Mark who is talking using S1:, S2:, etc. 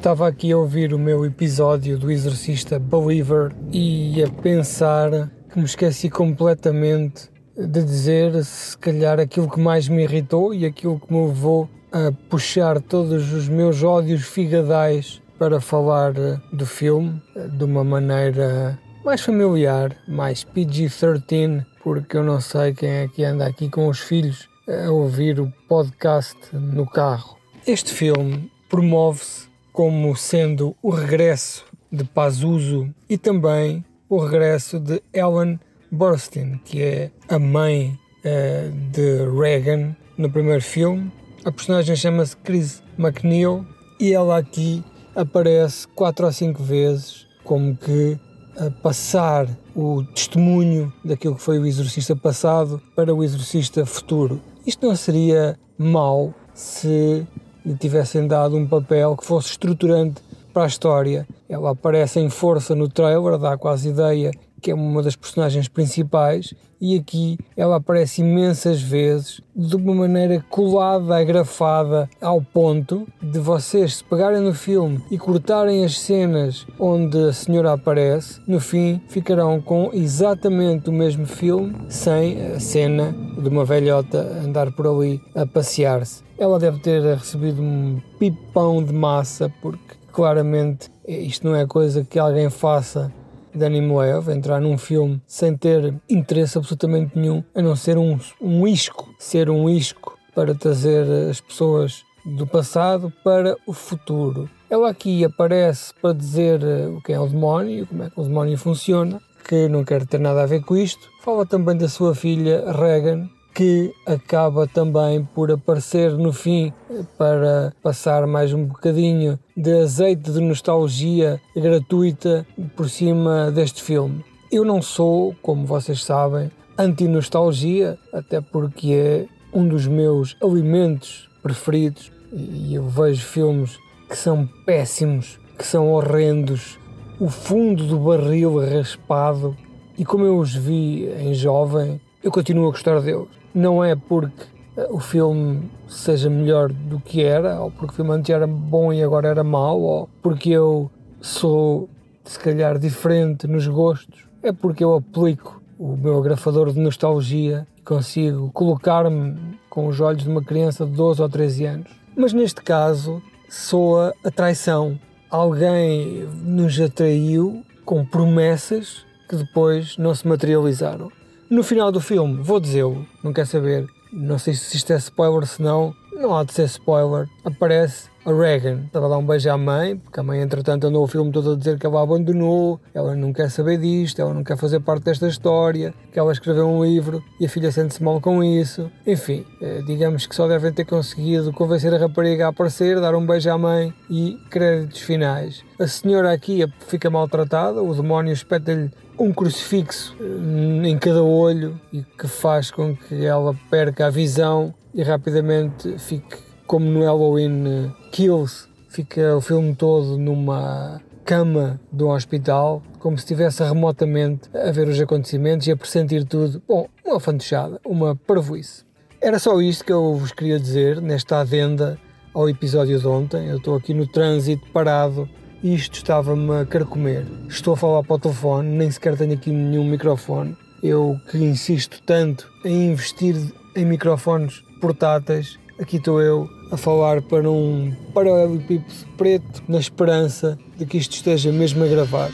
S1: estava aqui a ouvir o meu episódio do Exorcista Believer e a pensar que me esqueci completamente de dizer se calhar aquilo que mais me irritou e aquilo que me levou a puxar todos os meus ódios figadais para falar do filme de uma maneira mais familiar, mais PG-13, porque eu não sei quem é que anda aqui com os filhos a ouvir o podcast no carro. Este filme promove-se como sendo o regresso de Pazuzu e também o regresso de Ellen Burstyn, que é a mãe uh, de Reagan no primeiro filme. A personagem chama-se Chris McNeil e ela aqui aparece quatro ou cinco vezes como que a passar o testemunho daquilo que foi o exorcista passado para o exorcista futuro. Isto não seria mau se lhe tivessem dado um papel que fosse estruturante para a história. Ela aparece em força no trailer, dá quase ideia que é uma das personagens principais, e aqui ela aparece imensas vezes de uma maneira colada, agrafada ao ponto de vocês se pegarem no filme e cortarem as cenas onde a senhora aparece, no fim ficarão com exatamente o mesmo filme sem a cena de uma velhota andar por ali a passear-se. Ela deve ter recebido um pipão de massa porque claramente isto não é coisa que alguém faça de leve, entrar num filme sem ter interesse absolutamente nenhum, a não ser um, um isco, ser um isco para trazer as pessoas do passado para o futuro. Ela aqui aparece para dizer eh, o que é o demónio, como é que o demónio funciona, que não quer ter nada a ver com isto. Fala também da sua filha Regan, que acaba também por aparecer no fim para passar mais um bocadinho de azeite de nostalgia gratuita por cima deste filme. Eu não sou, como vocês sabem, anti-nostalgia, até porque é um dos meus alimentos preferidos e eu vejo filmes que são péssimos, que são horrendos, o fundo do barril raspado e como eu os vi em jovem, eu continuo a gostar deles não é porque eh, o filme seja melhor do que era, ou porque o filme antes era bom e agora era mau, ou porque eu sou se calhar diferente nos gostos, é porque eu aplico o meu agrafador de nostalgia e consigo colocar-me com os olhos de uma criança de 12 ou 13 anos. Mas neste caso, soa a traição. Alguém nos atraiu com promessas que depois não se materializaram. No final do filme, vou dizê-lo, não quer saber, não sei se isto é spoiler, se não, não há de ser spoiler, aparece a Regan. Estava a dar um beijo à mãe, porque a mãe, entretanto, andou o filme todo a dizer que ela abandonou, ela não quer saber disto, ela não quer fazer parte desta história, que ela escreveu um livro e a filha sente-se mal com isso. Enfim, eh, digamos que só devem ter conseguido convencer a rapariga a aparecer, dar um beijo à mãe e créditos finais. A senhora aqui fica maltratada, o demónio espeta-lhe um crucifixo hum, em cada olho e que faz com que ela perca a visão e rapidamente fique como no Halloween eh, Kills, fica o filme todo numa cama de um hospital, como se estivesse remotamente a ver os acontecimentos e a pressentir tudo. Bom, uma fantochada, uma parvoíce. Era só isto que eu vos queria dizer nesta adenda ao episódio de ontem. Eu estou aqui no trânsito parado e isto estava-me a carcomer. Estou a falar para o telefone, nem sequer tenho aqui nenhum microfone. Eu que insisto tanto em investir em microfones portáteis, aqui estou eu a falar para um paralelepípedo preto na esperança de que isto esteja mesmo a gravar.